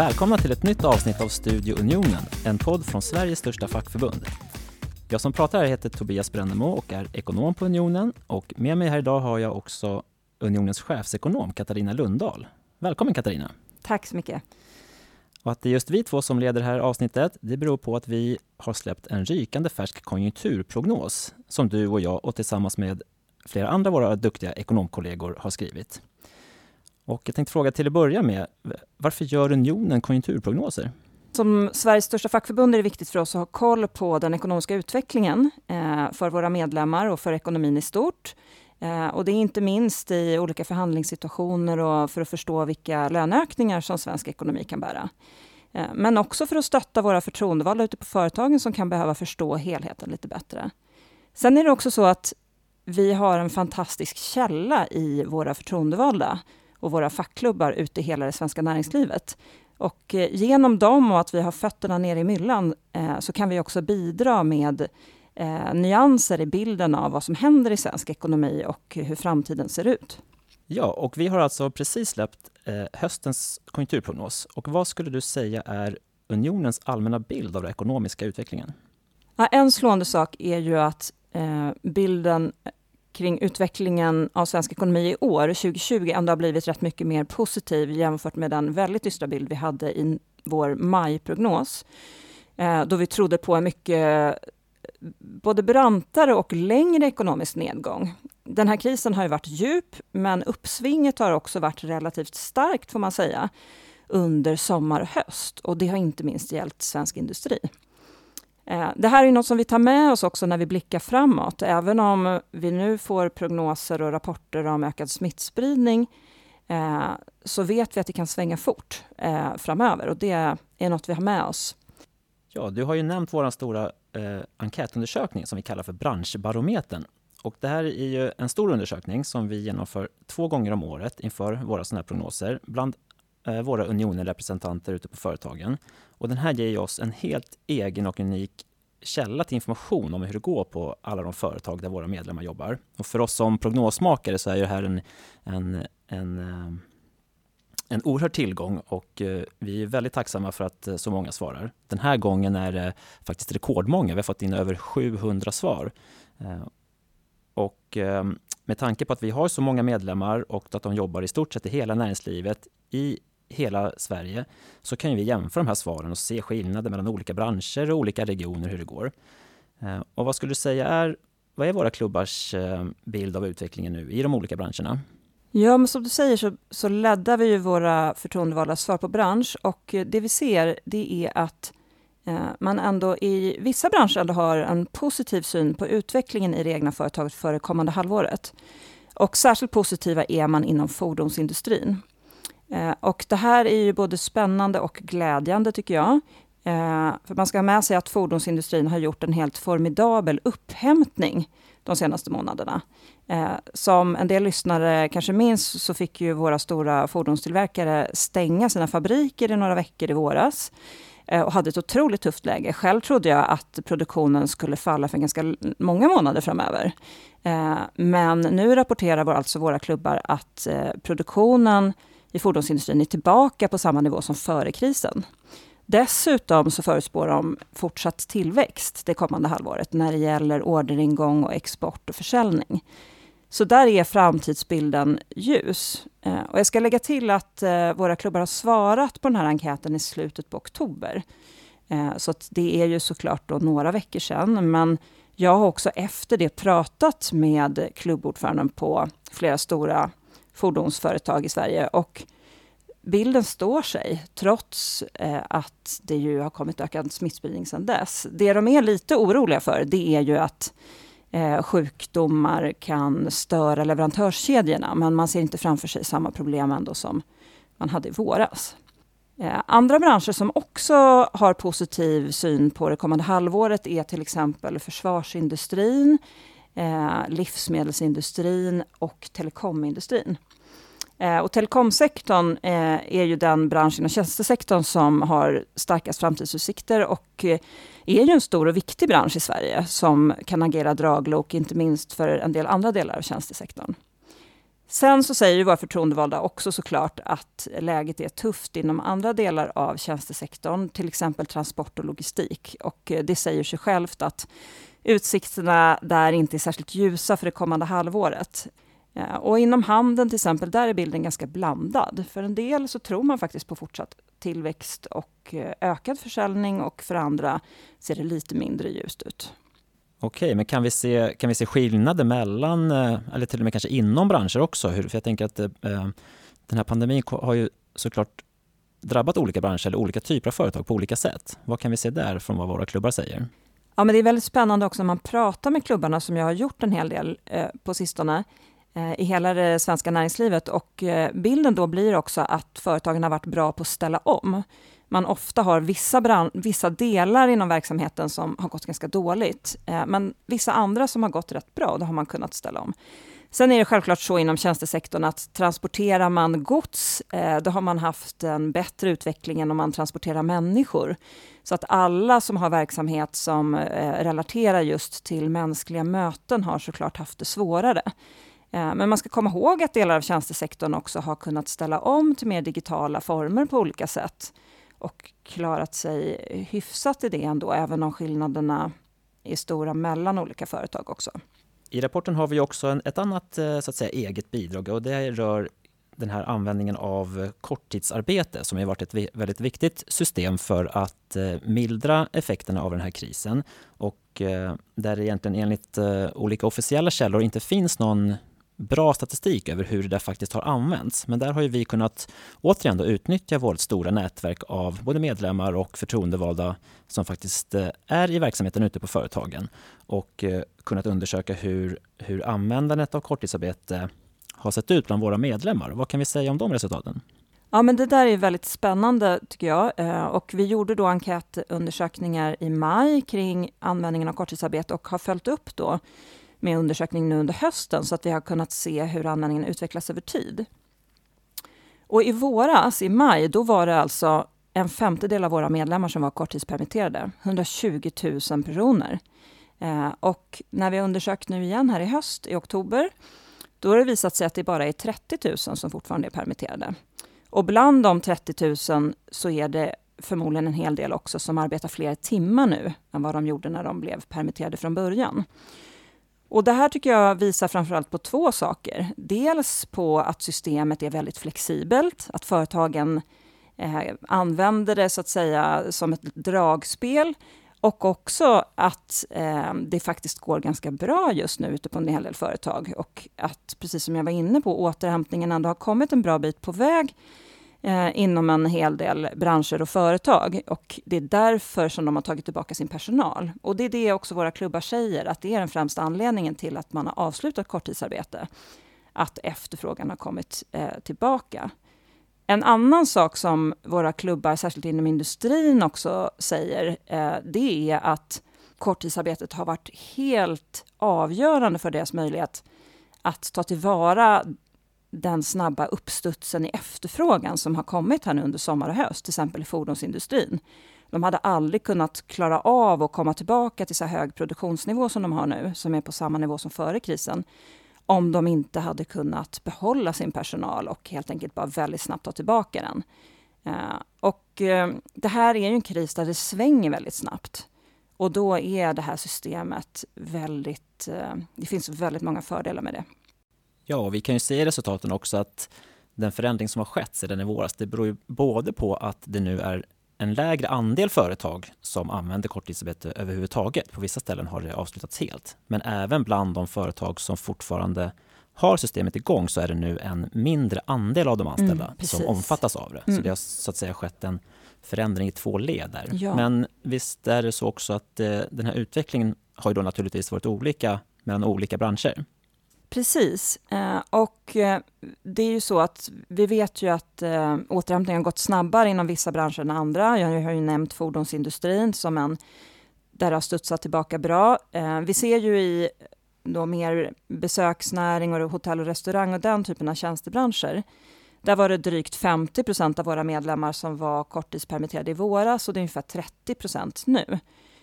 Välkomna till ett nytt avsnitt av Studio Unionen, en podd från Sveriges största fackförbund. Jag som pratar här heter Tobias Brännemo och är ekonom på Unionen och med mig här idag har jag också Unionens chefsekonom Katarina Lundahl. Välkommen Katarina! Tack så mycket! Och att det är just vi två som leder det här avsnittet, det beror på att vi har släppt en rykande färsk konjunkturprognos som du och jag och tillsammans med flera andra våra duktiga ekonomkollegor har skrivit. Och jag tänkte fråga till att börja med, varför gör Unionen konjunkturprognoser? Som Sveriges största fackförbund är det viktigt för oss att ha koll på den ekonomiska utvecklingen eh, för våra medlemmar och för ekonomin i stort. Eh, och det är inte minst i olika förhandlingssituationer och för att förstå vilka löneökningar som svensk ekonomi kan bära. Eh, men också för att stötta våra förtroendevalda ute på företagen som kan behöva förstå helheten lite bättre. Sen är det också så att vi har en fantastisk källa i våra förtroendevalda och våra fackklubbar ute i hela det svenska näringslivet. Och eh, genom dem och att vi har fötterna nere i myllan eh, så kan vi också bidra med eh, nyanser i bilden av vad som händer i svensk ekonomi och hur framtiden ser ut. Ja, och vi har alltså precis släppt eh, höstens konjunkturprognos. Och vad skulle du säga är unionens allmänna bild av den ekonomiska utvecklingen? Ja, en slående sak är ju att eh, bilden kring utvecklingen av svensk ekonomi i år, 2020, ändå har blivit rätt mycket mer positiv jämfört med den väldigt dystra bild vi hade i vår majprognos. Eh, då vi trodde på en mycket både brantare och längre ekonomisk nedgång. Den här krisen har ju varit djup, men uppsvinget har också varit relativt starkt, får man säga, under sommar och höst. Och det har inte minst gällt svensk industri. Eh, det här är något som vi tar med oss också när vi blickar framåt. Även om vi nu får prognoser och rapporter om ökad smittspridning eh, så vet vi att det kan svänga fort eh, framöver och det är något vi har med oss. Ja, du har ju nämnt vår stora eh, enkätundersökning som vi kallar för branschbarometern. Och det här är ju en stor undersökning som vi genomför två gånger om året inför våra sådana här prognoser bland eh, våra unionrepresentanter ute på företagen. Och den här ger oss en helt egen och unik källa till information om hur det går på alla de företag där våra medlemmar jobbar. Och för oss som prognosmakare så är det här en, en, en, eh, en oerhörd tillgång och eh, vi är väldigt tacksamma för att eh, så många svarar. Den här gången är det faktiskt rekordmånga. Vi har fått in över 700 svar. Och med tanke på att vi har så många medlemmar och att de jobbar i stort sett i hela näringslivet i hela Sverige så kan vi jämföra de här svaren och se skillnader mellan olika branscher och olika regioner hur det går. Eh, och vad skulle du säga är, vad är våra klubbars eh, bild av utvecklingen nu i de olika branscherna? Ja, men som du säger så, så laddar vi ju våra förtroendevalda svar på bransch och det vi ser det är att eh, man ändå i vissa branscher ändå har en positiv syn på utvecklingen i det egna företaget för det kommande halvåret. Och särskilt positiva är man inom fordonsindustrin. Eh, och det här är ju både spännande och glädjande tycker jag. Eh, för man ska ha med sig att fordonsindustrin har gjort en helt formidabel upphämtning de senaste månaderna. Eh, som en del lyssnare kanske minns så fick ju våra stora fordonstillverkare stänga sina fabriker i några veckor i våras och hade ett otroligt tufft läge. Själv trodde jag att produktionen skulle falla för ganska många månader framöver. Men nu rapporterar alltså våra klubbar att produktionen i fordonsindustrin är tillbaka på samma nivå som före krisen. Dessutom så förutspår de fortsatt tillväxt det kommande halvåret när det gäller orderingång och export och försäljning. Så där är framtidsbilden ljus. Eh, och jag ska lägga till att eh, våra klubbar har svarat på den här enkäten i slutet på oktober. Eh, så det är ju såklart då några veckor sedan, men jag har också efter det pratat med klubbordföranden på flera stora fordonsföretag i Sverige. Och bilden står sig trots eh, att det ju har kommit ökad smittspridning sedan dess. Det de är lite oroliga för det är ju att eh, sjukdomar kan störa leverantörskedjorna men man ser inte framför sig samma problem ändå som man hade i våras. Eh, andra branscher som också har positiv syn på det kommande halvåret är till exempel försvarsindustrin, eh, livsmedelsindustrin och telekomindustrin. Eh, och telekomsektorn eh, är ju den branschen inom tjänstesektorn som har starkast framtidsutsikter och eh, är ju en stor och viktig bransch i Sverige som kan agera draglok, inte minst för en del andra delar av tjänstesektorn. Sen så säger ju våra förtroendevalda också såklart att läget är tufft inom andra delar av tjänstesektorn, till exempel transport och logistik. Och eh, det säger sig självt att utsikterna där inte är särskilt ljusa för det kommande halvåret. Och inom handeln till exempel, där är bilden ganska blandad. För en del så tror man faktiskt på fortsatt tillväxt och ökad försäljning och för andra ser det lite mindre ljust ut. Okej, men kan vi, se, kan vi se skillnader mellan, eh, eller till och med kanske inom branscher också? För jag tänker att eh, den här pandemin har ju såklart drabbat olika branscher eller olika typer av företag på olika sätt. Vad kan vi se där från vad våra klubbar säger? Ja, men det är väldigt spännande också när man pratar med klubbarna, som jag har gjort en hel del eh, på sistone, eh, Eh, i hela det svenska näringslivet. Och eh, bilden då blir också att företagen har varit bra på att ställa om man ofta har vissa, brand, vissa delar inom verksamheten som har gått ganska dåligt, eh, men vissa andra som har gått rätt bra, då har man kunnat ställa om. Sen är det självklart så inom tjänstesektorn att transporterar man gods, då har man haft en bättre utveckling än om man transporterar människor. Så att alla som har verksamhet som relaterar just till mänskliga möten har såklart haft det svårare. Eh, men man ska komma ihåg att delar av tjänstesektorn också har kunnat ställa om till mer digitala former på olika sätt och klarat sig hyfsat i det ändå, även om skillnaderna är stora mellan olika företag också. I rapporten har vi också en, ett annat eh, så att säga, eget bidrag och det rör den här användningen av korttidsarbete som har varit ett väldigt viktigt system för att eh, mildra effekterna av den här krisen och där det egentligen enligt olika officiella källor inte finns någon bra statistik över hur det faktiskt har använts. Men där har ju vi kunnat återigen då utnyttja vårt stora nätverk av både medlemmar och förtroendevalda som faktiskt eh, är i verksamheten ute på företagen och eh, kunnat undersöka hur, hur användandet av korttidsarbete har sett ut bland våra medlemmar. Vad kan vi säga om de resultaten? Ja, men det där är väldigt spännande tycker jag. Eh, och vi gjorde då enkätundersökningar i maj kring användningen av korttidsarbete och har följt upp då med undersökning nu under hösten så att vi har kunnat se hur användningen utvecklas över tid. Och i våras, i maj, då var det alltså en femtedel av våra medlemmar som var korttidspermitterade. 120 000 personer. Eh, och när vi har undersökt nu igen här i höst, i oktober, då har det visat sig att det bara är 30 000 som fortfarande är permitterade. Och bland de 30 000 så är det förmodligen en hel del också som arbetar fler timmar nu än vad de gjorde när de blev permitterade från början. Och det här tycker jag visar framförallt på två saker. Dels på att systemet är väldigt flexibelt, att företagen eh, använder det så att säga som ett dragspel. Och också att eh, det faktiskt går ganska bra just nu ute på en hel del företag. Och att, precis som jag var inne på, återhämtningen ändå har kommit en bra bit på väg eh, inom en hel del branscher och företag. Och det är därför som de har tagit tillbaka sin personal. Och det är det också våra klubbar säger, att det är den främsta anledningen till att man har avslutat korttidsarbete. Att efterfrågan har kommit eh, tillbaka. En annan sak som våra klubbar, särskilt inom industrin också säger, eh, det är att korttidsarbetet har varit helt avgörande för deras möjlighet att ta tillvara den snabba uppstudsen i efterfrågan som har kommit här nu under sommar och höst, till exempel i fordonsindustrin. De hade aldrig kunnat klara av att komma tillbaka till så hög produktionsnivå som de har nu, som är på samma nivå som före krisen, om de inte hade kunnat behålla sin personal och helt enkelt bara väldigt snabbt ta tillbaka den. Eh, och eh, det här är ju en kris där det svänger väldigt snabbt. Och då är det här systemet väldigt... Eh, det finns väldigt många fördelar med det. Ja, och vi kan ju se i resultaten också att den förändring som har skett sedan i våras, det beror ju både på att det nu är en lägre andel företag som använder korttidsarbete överhuvudtaget. På vissa ställen har det avslutats helt. Men även bland de företag som fortfarande har systemet igång så är det nu en mindre andel av de mm, anställda mm, som omfattas av det. Mm. Så det har så att säga skett en förändring i två led där. Ja. Men visst är det så också att eh, den här utvecklingen har ju då naturligtvis varit olika mellan olika branscher. Precis. Eh, och eh, det är ju så att vi vet ju att eh, återhämtningen har gått snabbare inom vissa branscher än andra. Jag har ju nämnt fordonsindustrin som en där det har studsat tillbaka bra. Vi ser ju i då mer besöksnäring och hotell och restaurang och den typen av tjänstebranscher. Där var det drygt 50 procent av våra medlemmar som var korttidspermitterade i våras och det är ungefär 30 procent nu.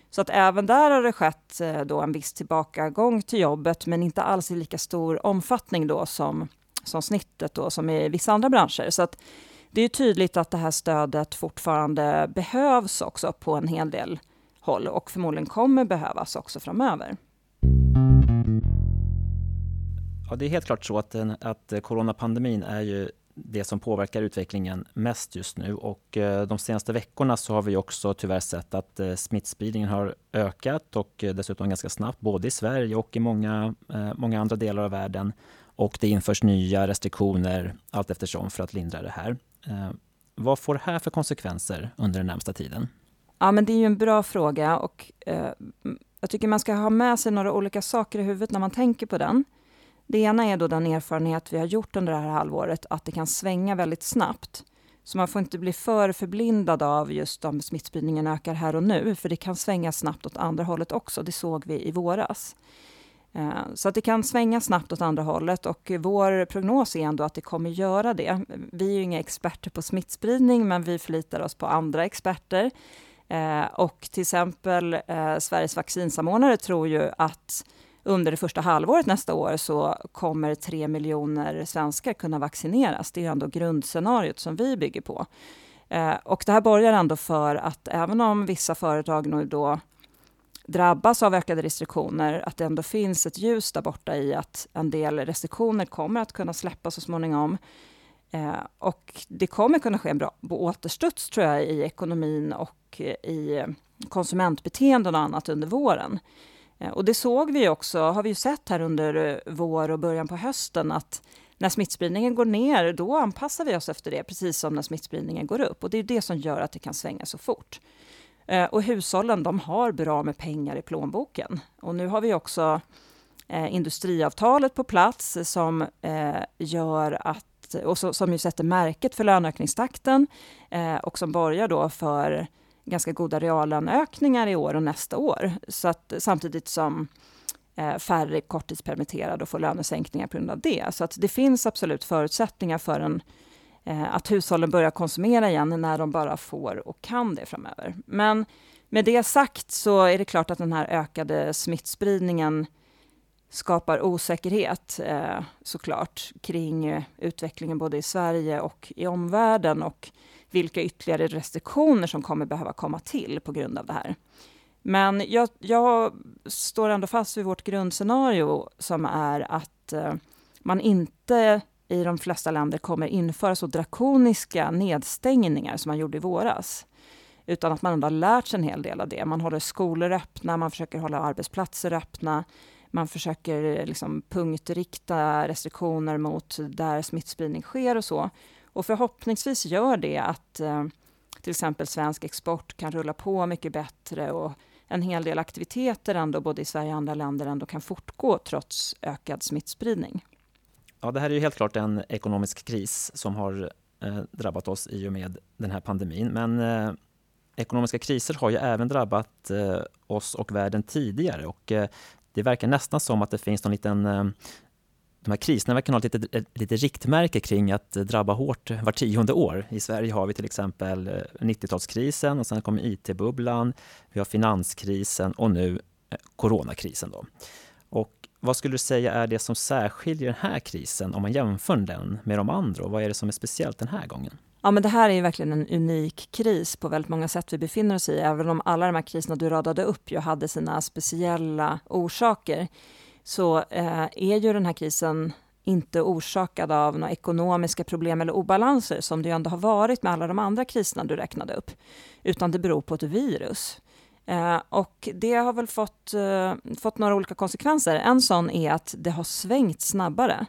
Så att även där har det skett eh, då en viss tillbakagång till jobbet, men inte alls i lika stor omfattning då som, som snittet då, som i vissa andra branscher. Så att det är tydligt att det här stödet fortfarande behövs också på en hel del håll och förmodligen kommer behövas också framöver. Ja, det är helt klart så att, att coronapandemin är ju det som påverkar utvecklingen mest just nu. Och eh, de senaste veckorna så har vi också tyvärr sett att eh, smittspridningen har ökat och eh, dessutom ganska snabbt, både i Sverige och i många, många andra delar av världen. Och det införs nya restriktioner allt eftersom för att lindra det här. Vad får det här för konsekvenser under den närmsta tiden? Ja, men det är ju en bra fråga och eh, jag tycker man ska ha med sig några olika saker i huvudet när man tänker på den. Det ena är då den erfarenhet vi har gjort under det här halvåret, att det kan svänga väldigt snabbt. Så man får inte bli för förblindad av just om smittspridningen ökar här och nu, för det kan svänga snabbt åt andra hållet också. Det såg vi i våras. Eh, så att det kan svänga snabbt åt andra hållet och vår prognos är ändå att det kommer göra det. Vi är ju inga experter på smittspridning, men vi förlitar oss på andra experter. Eh, och till exempel eh, Sveriges vaccinsamordnare tror ju att under det första halvåret nästa år så kommer tre miljoner svenskar kunna vaccineras. Det är ändå grundscenariot som vi bygger på. Eh, och det här borgar ändå för att även om vissa företag nu då drabbas av ökade restriktioner, att det ändå finns ett ljus där borta i att en del restriktioner kommer att kunna släppas så småningom. Eh, och det kommer kunna ske en bra återstuds tror jag i ekonomin och i konsumentbeteenden och annat under våren. Eh, och det såg vi också, har vi ju sett här under eh, vår och början på hösten, att när smittspridningen går ner, då anpassar vi oss efter det, precis som när smittspridningen går upp. Och det är det som gör att det kan svänga så fort. Eh, och hushållen, de har bra med pengar i plånboken. Och nu har vi också industriavtalet på plats som gör att, och som ju sätter märket för löneökningstakten och som borgar då för ganska goda reallöneökningar i år och nästa år. Så att, samtidigt som eh, färre korttidspermitterade och får lönesänkningar på grund av det. Så att det finns absolut förutsättningar för en, eh, att hushållen börjar konsumera igen när de bara får och kan det framöver. Men med det sagt så är det klart att den här ökade smittspridningen skapar osäkerhet eh, såklart kring eh, utvecklingen både i Sverige och i omvärlden och vilka ytterligare restriktioner som kommer behöva komma till på grund av det här. Men jag, jag står ändå fast vid vårt grundscenario som är att eh, man inte i de flesta länder kommer införa så drakoniska nedstängningar som man gjorde i våras. Utan att man ändå har lärt sig en hel del av det. Man håller skolor öppna, man försöker hålla arbetsplatser öppna. Man försöker liksom punktrikta restriktioner mot där smittspridning sker och så. Och förhoppningsvis gör det att eh, till exempel svensk export kan rulla på mycket bättre och en hel del aktiviteter ändå, både i Sverige och andra länder, ändå kan fortgå trots ökad smittspridning. Ja, det här är ju helt klart en ekonomisk kris som har eh, drabbat oss i och med den här pandemin. Men eh, ekonomiska kriser har ju även drabbat eh, oss och världen tidigare och eh, det verkar nästan som att det finns någon liten eh, de här kriserna verkar ha lite, ett, lite riktmärke kring att drabba hårt var tionde år. I Sverige har vi till exempel eh, 90-talskrisen och sen kommer IT-bubblan, vi har finanskrisen och nu eh, coronakrisen. Då. Och vad skulle du säga är det som särskiljer den här krisen om man jämför den med de andra? Och vad är det som är speciellt den här gången? Ja, men det här är verkligen en unik kris på väldigt många sätt vi befinner oss i, även om alla de här kriserna du radade upp ju hade sina speciella orsaker så eh, är ju den här krisen inte orsakad av några ekonomiska problem eller obalanser som det ju ändå har varit med alla de andra kriserna du räknade upp, utan det beror på ett virus. Eh, och det har väl fått, eh, fått några olika konsekvenser. En sån är att det har svängt snabbare.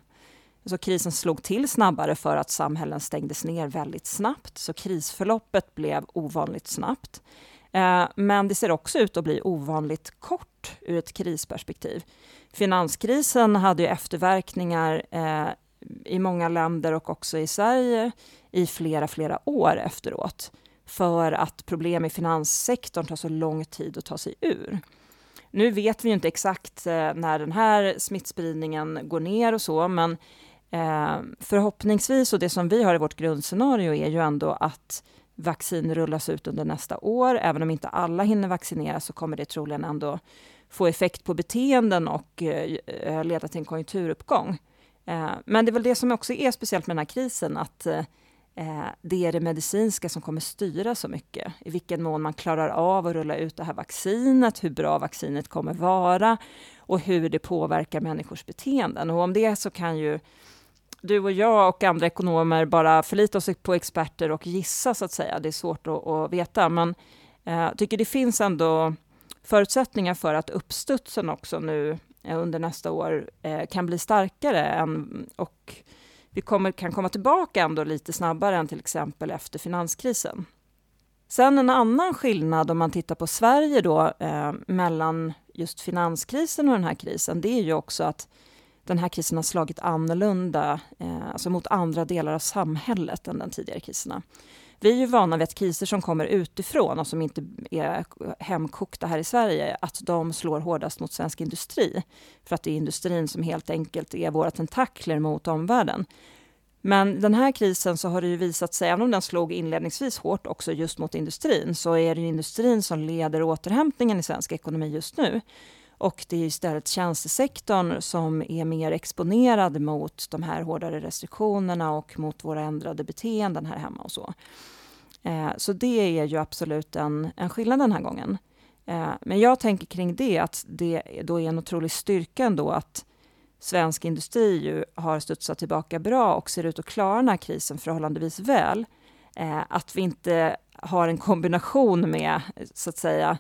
Alltså krisen slog till snabbare för att samhällen stängdes ner väldigt snabbt, så krisförloppet blev ovanligt snabbt. Eh, men det ser också ut att bli ovanligt kort ur ett krisperspektiv. Finanskrisen hade ju efterverkningar eh, i många länder och också i Sverige i flera, flera år efteråt för att problem i finanssektorn tar så lång tid att ta sig ur. Nu vet vi ju inte exakt eh, när den här smittspridningen går ner och så, men förhoppningsvis och det som vi har i vårt grundscenario är ju ändå att vaccin rullas ut under nästa år. Även om inte alla hinner vaccineras så kommer det troligen ändå få effekt på beteenden och eh, eh, leda till en konjunkturuppgång. Eh, men det är väl det som också är speciellt med den här krisen, att eh, eh, det är det medicinska som kommer styra så mycket. I vilken mån man klarar av att rulla ut det här vaccinet, hur bra vaccinet kommer vara och hur det påverkar människors beteenden. Och om det så kan ju du och jag och andra ekonomer bara förlita oss på experter och gissa, så att säga. Det är svårt att, att veta, men jag tycker det finns ändå förutsättningar för att uppstudsen också nu Eh, under nästa år eh, kan bli starkare än, och vi kommer, kan komma tillbaka ändå lite snabbare än till exempel efter finanskrisen. Sen en annan skillnad om man tittar på Sverige då eh, mellan just finanskrisen och den här krisen, det är ju också att den här krisen har slagit annorlunda, eh, alltså mot andra delar av samhället än de tidigare kriserna. Vi är ju vana vid att kriser som kommer utifrån och som inte är hemkokta här i Sverige, att de slår hårdast mot svensk industri. För att det är industrin som helt enkelt är våra tentakler mot omvärlden. Men den här krisen så har det ju visat sig, även om den slog inledningsvis hårt också just mot industrin, så är det industrin som leder återhämtningen i svensk ekonomi just nu. Och det är istället tjänstesektorn som är mer exponerad mot de här hårdare restriktionerna och mot våra ändrade beteenden här hemma och så. Eh, så det är ju absolut en, en skillnad den här gången. Eh, men jag tänker kring det att det då är en otrolig styrka ändå att svensk industri ju har studsat tillbaka bra och ser ut att klara den här krisen förhållandevis väl. Eh, att vi inte har en kombination med, så att säga,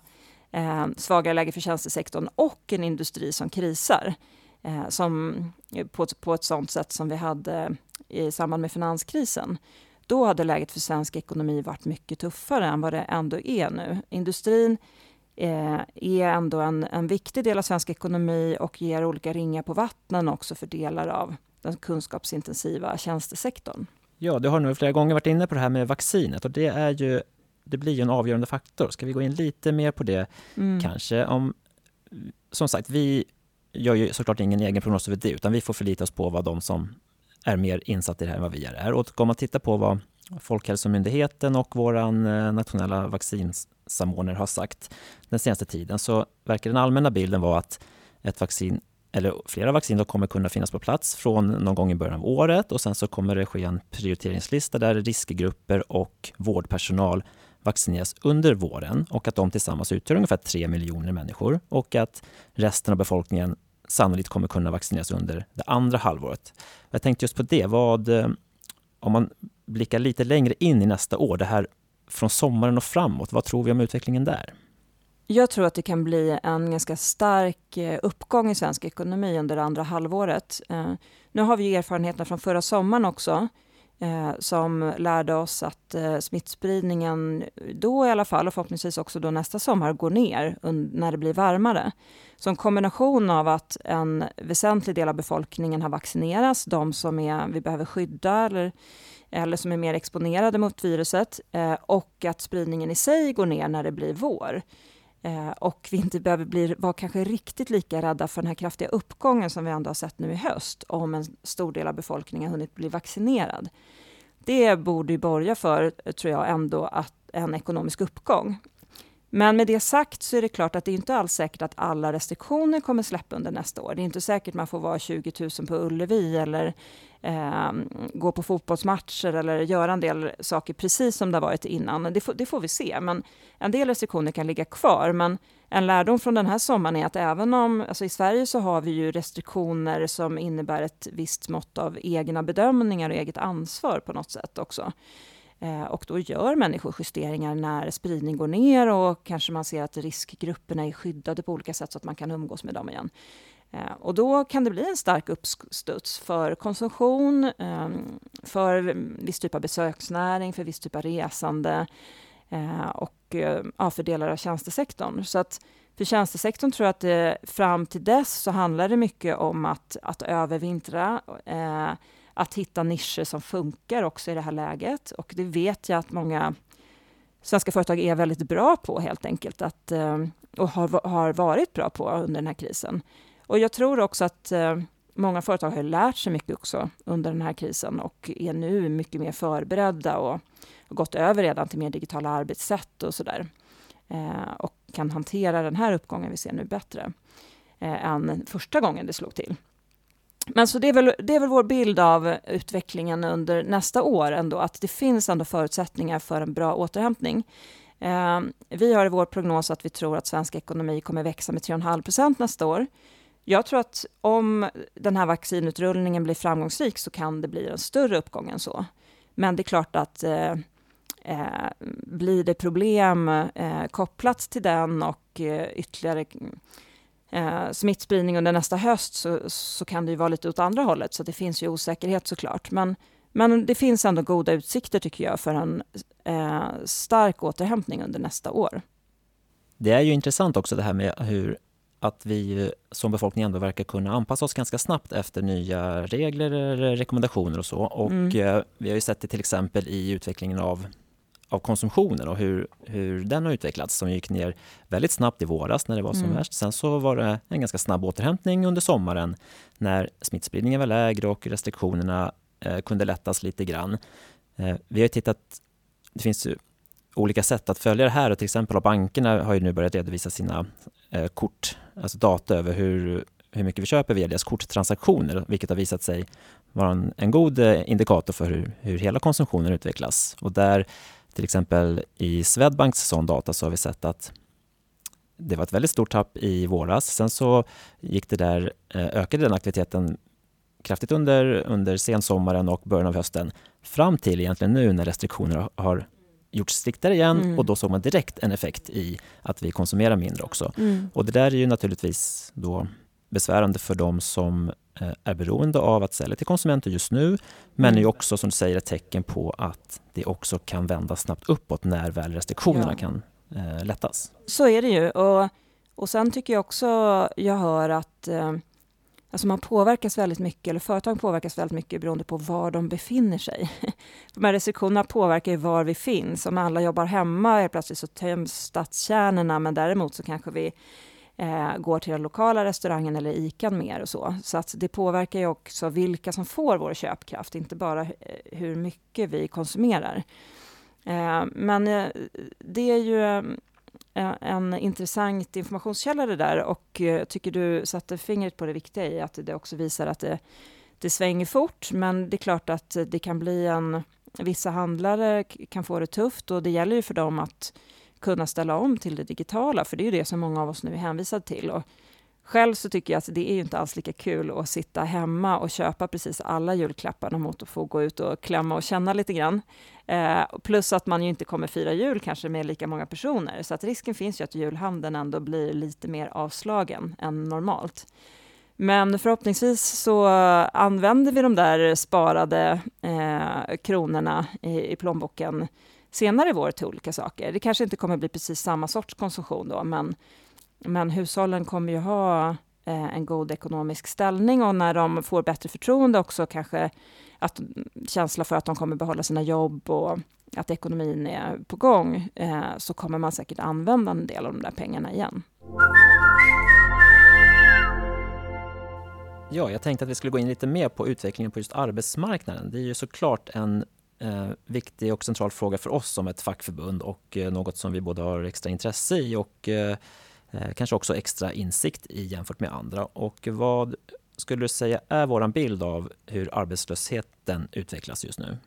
eh, svagare läge för tjänstesektorn och en industri som krisar. Eh, som, eh, på, på ett sådant sätt som vi hade i samband med finanskrisen. Då hade läget för svensk ekonomi varit mycket tuffare än vad det ändå är nu. Industrin eh, är ändå en, en viktig del av svensk ekonomi och ger olika ringar på vattnen också för delar av den kunskapsintensiva tjänstesektorn. Ja, du har nu flera gånger varit inne på det här med vaccinet och det är ju det blir ju en avgörande faktor. Ska vi gå in lite mer på det mm. kanske? Om, som sagt, vi gör ju såklart ingen egen prognos över det, utan vi får förlita oss på vad de som är mer insatta i det här än vad vi är. Och om man tittar på vad Folkhälsomyndigheten och vår eh, nationella vaccinsamordnare har sagt den senaste tiden så verkar den allmänna bilden vara att ett vaccin eller flera vaccin kommer kunna finnas på plats från någon gång i början av året och sen så kommer det ske en prioriteringslista där riskgrupper och vårdpersonal vaccineras under våren och att de tillsammans utgör ungefär 3 miljoner människor och att resten av befolkningen sannolikt kommer kunna vaccineras under det andra halvåret. Jag tänkte just på det, vad, eh, om man blickar lite längre in i nästa år, det här från sommaren och framåt, vad tror vi om utvecklingen där? Jag tror att det kan bli en ganska stark eh, uppgång i svensk ekonomi under det andra halvåret. Eh, nu har vi erfarenheterna från förra sommaren också eh, som lärde oss att eh, smittspridningen då i alla fall och förhoppningsvis också då nästa sommar går ner när det blir varmare. Så en kombination av att en väsentlig del av befolkningen har vaccinerats, de som är, vi behöver skydda eller, eller som är mer exponerade mot viruset eh, och att spridningen i sig går ner när det blir vår. Eh, och vi inte behöver bli, vara kanske riktigt lika rädda för den här kraftiga uppgången som vi ändå har sett nu i höst, om en stor del av befolkningen hunnit bli vaccinerad. Det borde ju borga för, tror jag, ändå att en ekonomisk uppgång. Men med det sagt så är det klart att det inte alls säkert att alla restriktioner kommer släppa under nästa år. Det är inte säkert man får vara 20 000 på Ullevi eller eh, gå på fotbollsmatcher eller göra en del saker precis som det har varit innan. Det får, det får vi se, men en del restriktioner kan ligga kvar. Men en lärdom från den här sommaren är att även om, alltså i Sverige så har vi ju restriktioner som innebär ett visst mått av egna bedömningar och eget ansvar på något sätt också. Eh, och då gör människor justeringar när spridning går ner och kanske man ser att riskgrupperna är skyddade på olika sätt så att man kan umgås med dem igen. Eh, och då kan det bli en stark uppstuds för konsumtion, ehm, för viss typ av besöksnäring, för viss typ av resande eh, och eh, ja, för delar av tjänstesektorn. Så att för tjänstesektorn tror jag att det, fram till dess så handlar det mycket om att, att övervintra eh, att hitta nischer som funkar också i det här läget. Och det vet jag att många svenska företag är väldigt bra på helt enkelt, att, eh, och har, har varit bra på under den här krisen. Och jag tror också att eh, många företag har lärt sig mycket också under den här krisen och är nu mycket mer förberedda och har gått över redan till mer digitala arbetssätt och sådär. Eh, och kan hantera den här uppgången vi ser nu bättre eh, än första gången det slog till men så det är, väl, det är väl vår bild av utvecklingen under nästa år ändå, att det finns ändå förutsättningar för en bra återhämtning. Eh, vi har i vår prognos att vi tror att svensk ekonomi kommer växa med 3,5 procent nästa år. Jag tror att om den här vaccinutrullningen blir framgångsrik så kan det bli en större uppgång än så. Men det är klart att eh, eh, blir det problem eh, kopplat till den och eh, ytterligare eh, smittspridning under nästa höst så, så kan det ju vara lite åt andra hållet, så det finns ju osäkerhet såklart. Men, men det finns ändå goda utsikter tycker jag för en eh, stark återhämtning under nästa år. Det är ju intressant också det här med hur att vi som befolkning ändå verkar kunna anpassa oss ganska snabbt efter nya regler, rekommendationer och så. Och mm. Eh, vi har ju sett det till exempel i utvecklingen av av konsumtionen och hur, hur den har utvecklats som gick ner väldigt snabbt i våras när det var som mm. värst. Sen så var det en ganska snabb återhämtning under sommaren när smittspridningen var lägre och restriktionerna eh, kunde lättas lite grann. Eh, vi har tittat, det finns ju olika sätt att följa det här och till exempel har bankerna har ju nu börjat redovisa sina eh, kort, alltså data över hur, hur mycket vi köper via deras korttransaktioner, vilket har visat sig vara en, en god eh, indikator för hur, hur hela konsumtionen utvecklas. Och där till exempel i Swedbanks sån data så har vi sett att det var ett väldigt stort tapp i våras. Sen så gick det där, eh, ökade den aktiviteten kraftigt under, under sensommaren och början av hösten fram till egentligen nu när restriktioner har gjorts striktare igen mm. och då såg man direkt en effekt i att vi konsumerar mindre också. Mm. Och det där är ju naturligtvis då besvärande för de som Eh, är beroende av att sälja till konsumenter just nu, men mm. är också som du säger ett tecken på att det också kan vända snabbt uppåt när väl restriktionerna ja. kan eh, lättas. Så är det ju. Och, och sen tycker jag också jag hör att eh, alltså man påverkas väldigt mycket, eller företag påverkas väldigt mycket beroende på var de befinner sig. De här restriktionerna påverkar ju var vi finns. Om alla jobbar hemma, plötsligt så töms stadskärnorna, men däremot så kanske vi eh, går till den lokala restaurangen eller ICAn mer och så. Så att det påverkar ju också vilka som får vår köpkraft, inte bara eh, hur mycket vi konsumerar. Eh, men eh, det är ju eh, eh en intressant informationskälla det där och jag eh, tycker du satte fingret på det viktiga i att det också visar att det, det svänger fort, men det är klart att det kan bli en Vissa handlare kan få det tufft och det gäller ju för dem att kunna ställa om till det digitala, för det är ju det som många av oss nu är hänvisade till. Och själv så tycker jag att det är ju inte alls lika kul att sitta hemma och köpa precis alla julklapparna mot att få gå ut och klämma och känna lite grann. Eh, plus att man ju inte kommer fira jul kanske med lika många personer, så att risken finns ju att julhandeln ändå blir lite mer avslagen än normalt. Men förhoppningsvis så använder vi de där sparade eh, kronorna i, i plånboken senare i vår till olika saker. Det kanske inte kommer bli precis samma sorts konsumtion då, men, men hushållen kommer ju ha eh, en god ekonomisk ställning och när de får bättre förtroende också kanske att känsla för att de kommer behålla sina jobb och att ekonomin är på gång, eh, så kommer man säkert använda en del av de där pengarna igen. Ja, jag tänkte att vi skulle gå in lite mer på utvecklingen på just arbetsmarknaden. Det är ju såklart en eh, viktig och central fråga för oss som ett fackförbund och eh, något som vi både har extra intresse i och eh, eh kanske också extra insikt i jämfört med andra. Och vad skulle du säga är vår bild av hur arbetslösheten utvecklas just nu?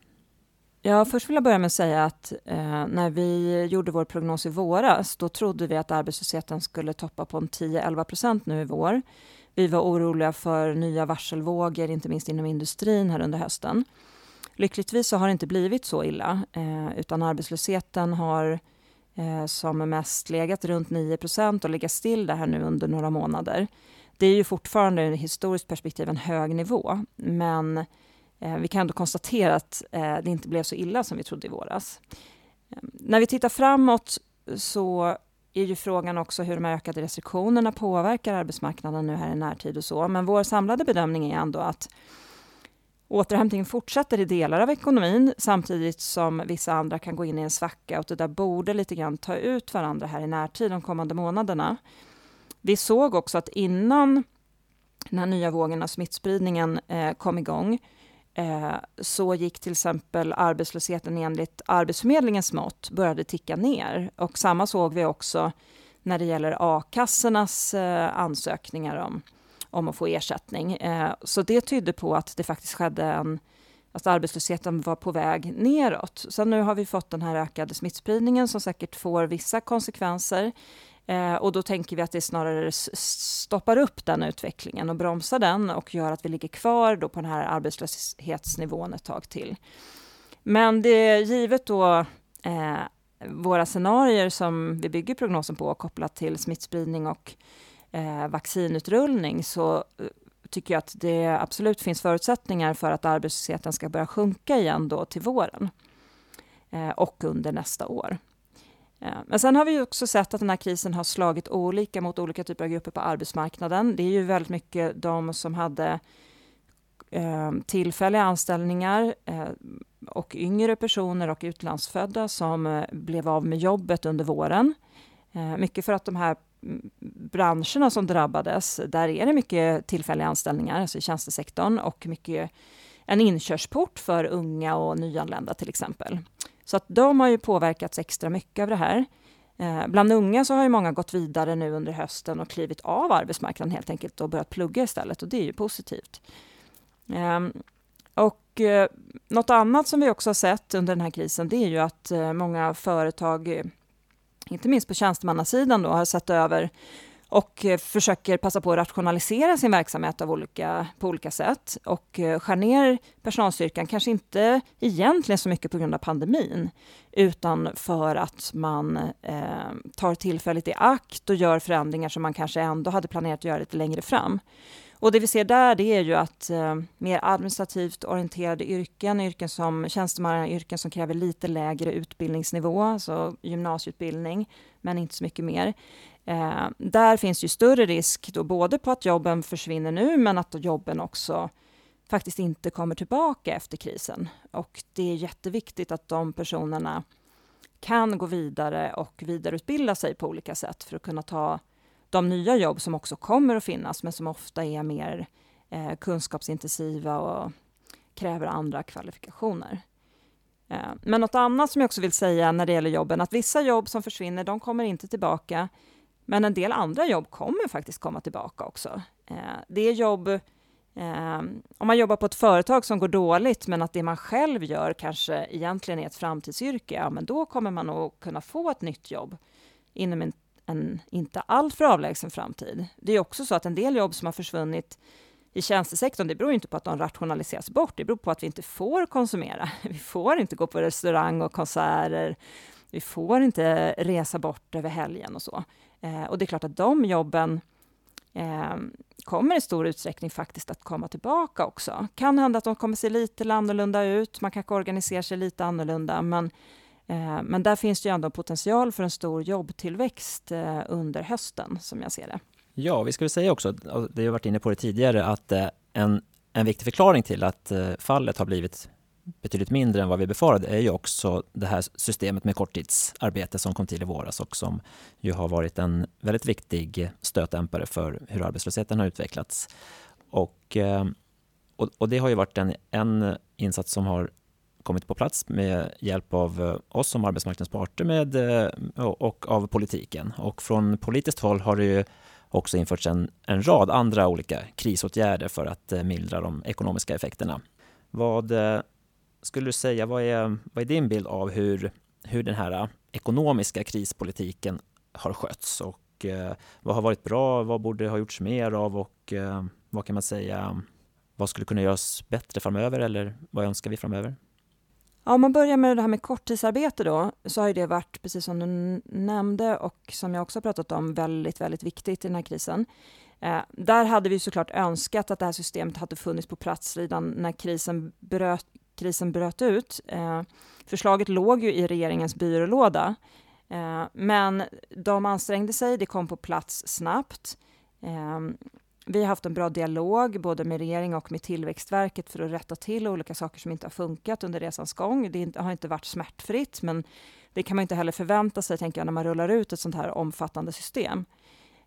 Ja, först vill jag börja med att säga att eh, när vi gjorde vår prognos i våras, då trodde vi att arbetslösheten skulle toppa på en 10-11 procent nu i vår. Vi var oroliga för nya varselvågor, inte minst inom industrin här under hösten. Lyckligtvis så har det inte blivit så illa, eh, utan arbetslösheten har eh, som mest legat runt 9% och legat still där här nu under några månader. Det är ju fortfarande i historiskt perspektiv en hög nivå, men eh, vi kan ändå konstatera att eh, det inte blev så illa som vi trodde i våras. Eh, när vi tittar framåt så är ju frågan också hur de ökade restriktionerna påverkar arbetsmarknaden nu här i närtid och så, men vår samlade bedömning är ändå att Återhämtningen fortsätter i delar av ekonomin samtidigt som vissa andra kan gå in i en svacka och det där borde lite grann ta ut varandra här i närtid de kommande månaderna. Vi såg också att innan den här nya vågen av smittspridningen eh, kom igång eh, så gick till exempel arbetslösheten enligt Arbetsförmedlingens mått började ticka ner och samma såg vi också när det gäller a-kassornas eh, ansökningar om om att få ersättning. Eh, så det tydde på att det faktiskt skedde en att arbetslösheten var på väg neråt. Sen nu har vi fått den här ökade smittspridningen som säkert får vissa konsekvenser. Eh, och då tänker vi att det snarare stoppar upp den utvecklingen och bromsar den och gör att vi ligger kvar då på den här arbetslöshetsnivån ett tag till. Men det är givet då eh, våra scenarier som vi bygger prognosen på kopplat till smittspridning och eh, vaccinutrullning så eh, tycker jag att det absolut finns förutsättningar för att arbetslösheten ska börja sjunka igen då till våren eh, och under nästa år. Eh, men sen har vi också sett att den här krisen har slagit olika mot olika typer av grupper på arbetsmarknaden. Det är ju väldigt mycket de som hade eh, tillfälliga anställningar eh, och yngre personer och utlandsfödda som eh, blev av med jobbet under våren. Mycket för att de här branscherna som drabbades, där är det mycket tillfälliga anställningar, alltså i tjänstesektorn och mycket en inkörsport för unga och nyanlända till exempel. Så att de har ju påverkats extra mycket av det här. Eh, bland unga så har ju många gått vidare nu under hösten och klivit av arbetsmarknaden helt enkelt och börjat plugga istället och det är ju positivt. Eh, och eh, något annat som vi också har sett under den här krisen det är ju att eh, många företag, inte minst på tjänstemannasidan, då, har sett över och eh, försöker passa på att rationalisera sin verksamhet av olika, på olika sätt och eh, skär ner personalstyrkan, kanske inte egentligen så mycket på grund av pandemin, utan för att man eh, tar tillfället i akt och gör förändringar som man kanske ändå hade planerat att göra lite längre fram. Och det vi ser där det är ju att eh, mer administrativt orienterade yrken, yrken som tjänstemannayrken som kräver lite lägre utbildningsnivå, alltså gymnasieutbildning, men inte så mycket mer. Eh, där finns ju större risk då både på att jobben försvinner nu, men att jobben också faktiskt inte kommer tillbaka efter krisen. Och det är jätteviktigt att de personerna kan gå vidare och vidareutbilda sig på olika sätt för att kunna ta de nya jobb som också kommer att finnas, men som ofta är mer eh, kunskapsintensiva och kräver andra kvalifikationer. Eh, men något annat som jag också vill säga när det gäller jobben, att vissa jobb som försvinner, de kommer inte tillbaka. Men en del andra jobb kommer faktiskt komma tillbaka också. Eh, det är jobb, eh, om man jobbar på ett företag som går dåligt, men att det man själv gör kanske egentligen är ett framtidsyrke, ja, men då kommer man nog kunna få ett nytt jobb inom en, en inte alltför avlägsen framtid. Det är också så att en del jobb som har försvunnit i tjänstesektorn, det beror inte på att de rationaliseras bort, det beror på att vi inte får konsumera. Vi får inte gå på restaurang och konserter, vi får inte resa bort över helgen och så. Eh, och det är klart att de jobben eh, kommer i stor utsträckning faktiskt att komma tillbaka också. Kan hända att de kommer se lite annorlunda ut, man kanske organiserar sig lite annorlunda, men, Eh, men där finns det ju ändå potential för en stor jobbtillväxt eh, under hösten, som jag ser det. Ja, vi ska säga också, det har varit inne på det tidigare, att eh, en, en viktig förklaring till att fallet har blivit betydligt mindre än vad vi befarade är ju också det här systemet med korttidsarbete som kom till i våras och som ju har varit en väldigt viktig stötdämpare för hur arbetslösheten har utvecklats. Och, och, och, det har ju varit en, en insats som har kommit på plats med hjälp av eh, oss som arbetsmarknadsparter med, eh, och av politiken. Och från politiskt håll har det ju också införts en, en rad andra olika krisåtgärder för att eh, mildra de ekonomiska effekterna. Vad skulle du säga, vad är, vad är din bild av hur, hur den här ekonomiska krispolitiken har skötts och vad har varit bra, vad borde ha gjorts mer av och vad kan man säga, vad skulle kunna göras bättre framöver eller vad önskar vi framöver? Ja, om man börjar med det här med korttidsarbete då, så har det varit, precis som du nämnde och som jag också har pratat om, väldigt, väldigt viktigt i den här krisen. Eh, där hade vi såklart önskat att det här systemet hade funnits på plats redan när krisen bröt, krisen bröt ut. Eh, förslaget låg ju i regeringens byrålåda, eh, men de ansträngde sig, det kom på plats snabbt. Eh, vi har haft en bra dialog både med regeringen och med Tillväxtverket för att rätta till olika saker som inte har funkat under resans gång. Det har inte varit smärtfritt, men det kan man inte heller förvänta sig tänker jag, när man rullar ut ett sånt här omfattande system.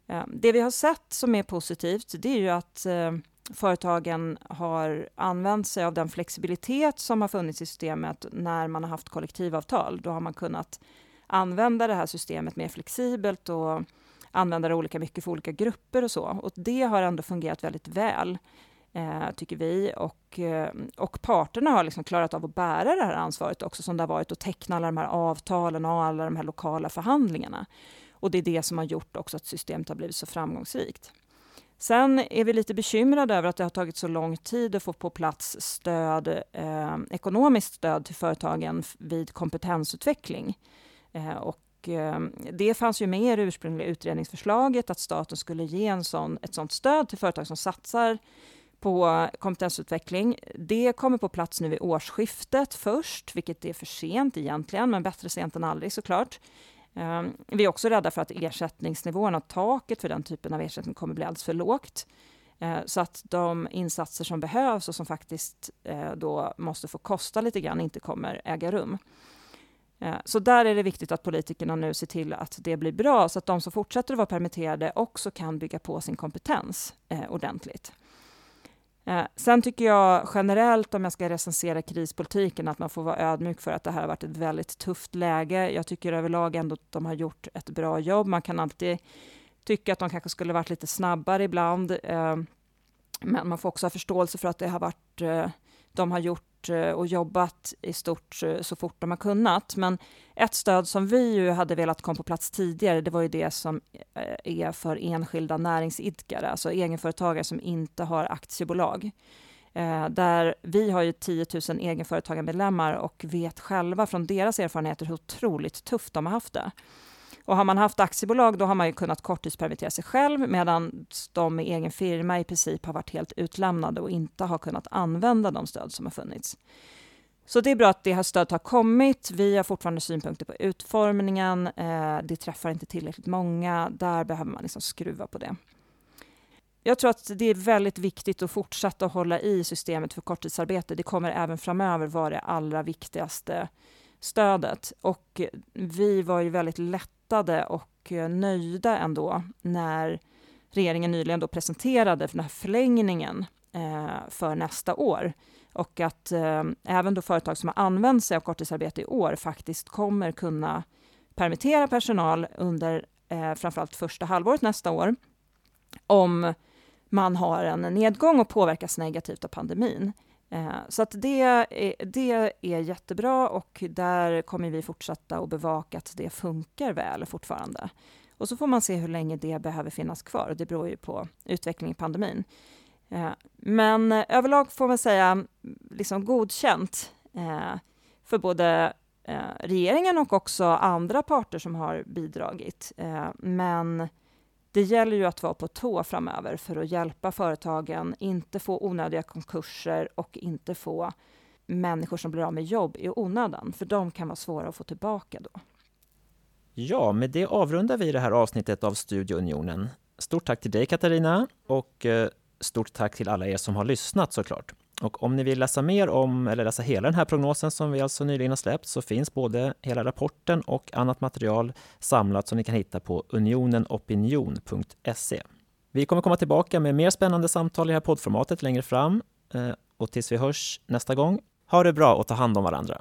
Eh, det vi har sett som är positivt, det är ju att eh, företagen har använt sig av den flexibilitet som har funnits i systemet när man har haft kollektivavtal. Då har man kunnat använda det här systemet mer flexibelt och använda det olika mycket för olika grupper och så. Och det har ändå fungerat väldigt väl, eh, tycker vi. Och, eh, och parterna har liksom klarat av att bära det här ansvaret också, som det har varit att teckna alla de här avtalen och alla de här lokala förhandlingarna. Och det är det som har gjort också att systemet har blivit så framgångsrikt. Sen är vi lite bekymrade över att det har tagit så lång tid att få på plats stöd, eh, ekonomiskt stöd till företagen vid kompetensutveckling. Eh, och eh, det fanns ju med i det ursprungliga utredningsförslaget att staten skulle ge en sån, ett sådant stöd till företag som satsar på kompetensutveckling. Det kommer på plats nu vid årsskiftet först, vilket är för sent egentligen, men bättre sent än aldrig såklart. Ehm, vi är också rädda för att ersättningsnivån och taket för den typen av ersättning kommer bli alldeles för lågt. Ehm, så att de insatser som behövs och som faktiskt eh, då måste få kosta lite grann inte kommer äga rum. Eh, så där är det viktigt att politikerna nu ser till att det blir bra, så att de som fortsätter att vara permitterade också kan bygga på sin kompetens eh, ordentligt. Eh, sen tycker jag generellt, om jag ska recensera krispolitiken, att man får vara ödmjuk för att det här har varit ett väldigt tufft läge. Jag tycker överlag ändå att de har gjort ett bra jobb. Man kan alltid tycka att de kanske skulle varit lite snabbare ibland. Men man får också ha förståelse för att det har varit, eh, de har gjort eh, och jobbat i stort eh, så fort de har kunnat. Men ett stöd som vi ju hade velat komma på plats tidigare, det var ju det som eh, är för enskilda näringsidkare, alltså egenföretagare som inte har aktiebolag. Där vi har ju 10 000 egenföretagarmedlemmar och vet själva från deras erfarenheter hur otroligt tufft de har haft det. Och har man haft aktiebolag, då har man ju kunnat korttidspermittera sig själv, medan de med egen firma i princip har varit helt utlämnade och inte har kunnat använda de stöd som har funnits. Så det är bra att det här stödet har kommit. Vi har fortfarande synpunkter på utformningen. Eh, det träffar inte tillräckligt många. Där behöver man liksom skruva på det. Jag tror att det är väldigt viktigt att fortsätta hålla i systemet för korttidsarbete. Det kommer även framöver vara det allra viktigaste stödet. Och vi var ju väldigt lätt lättade och eh, nöjda ändå när regeringen nyligen då presenterade den här förlängningen eh, för nästa år och att eh, även då företag som har använt sig av korttidsarbete i år faktiskt kommer kunna permittera personal under eh, framförallt första halvåret nästa år om man har en nedgång och påverkas negativt av pandemin. Eh, så att det, är, det är jättebra och där kommer vi fortsätta att bevaka att det funkar väl fortfarande. Och så får man se hur länge det behöver finnas kvar. Det beror ju på utvecklingen i pandemin. Eh, men överlag får man säga liksom godkänt eh, för både regeringen och också andra parter som har bidragit. Men det gäller ju att vara på tå framöver för att hjälpa företagen, inte få onödiga konkurser och inte få människor som blir av med jobb i onödan, för de kan vara svåra att få tillbaka då. Ja, med det avrundar vi det här avsnittet av Studio Unionen. Stort tack till dig Katarina och eh, stort tack till alla er som har lyssnat såklart. Och om ni vill läsa mer om, eller läsa hela den här prognosen som vi alltså nyligen har släppt, så finns både hela rapporten och annat material samlat som ni kan hitta på unionenopinion.se. Vi kommer komma tillbaka med mer spännande samtal i det här poddformatet längre fram. Eh, och tills vi hörs nästa gång, ha det bra och ta hand om varandra.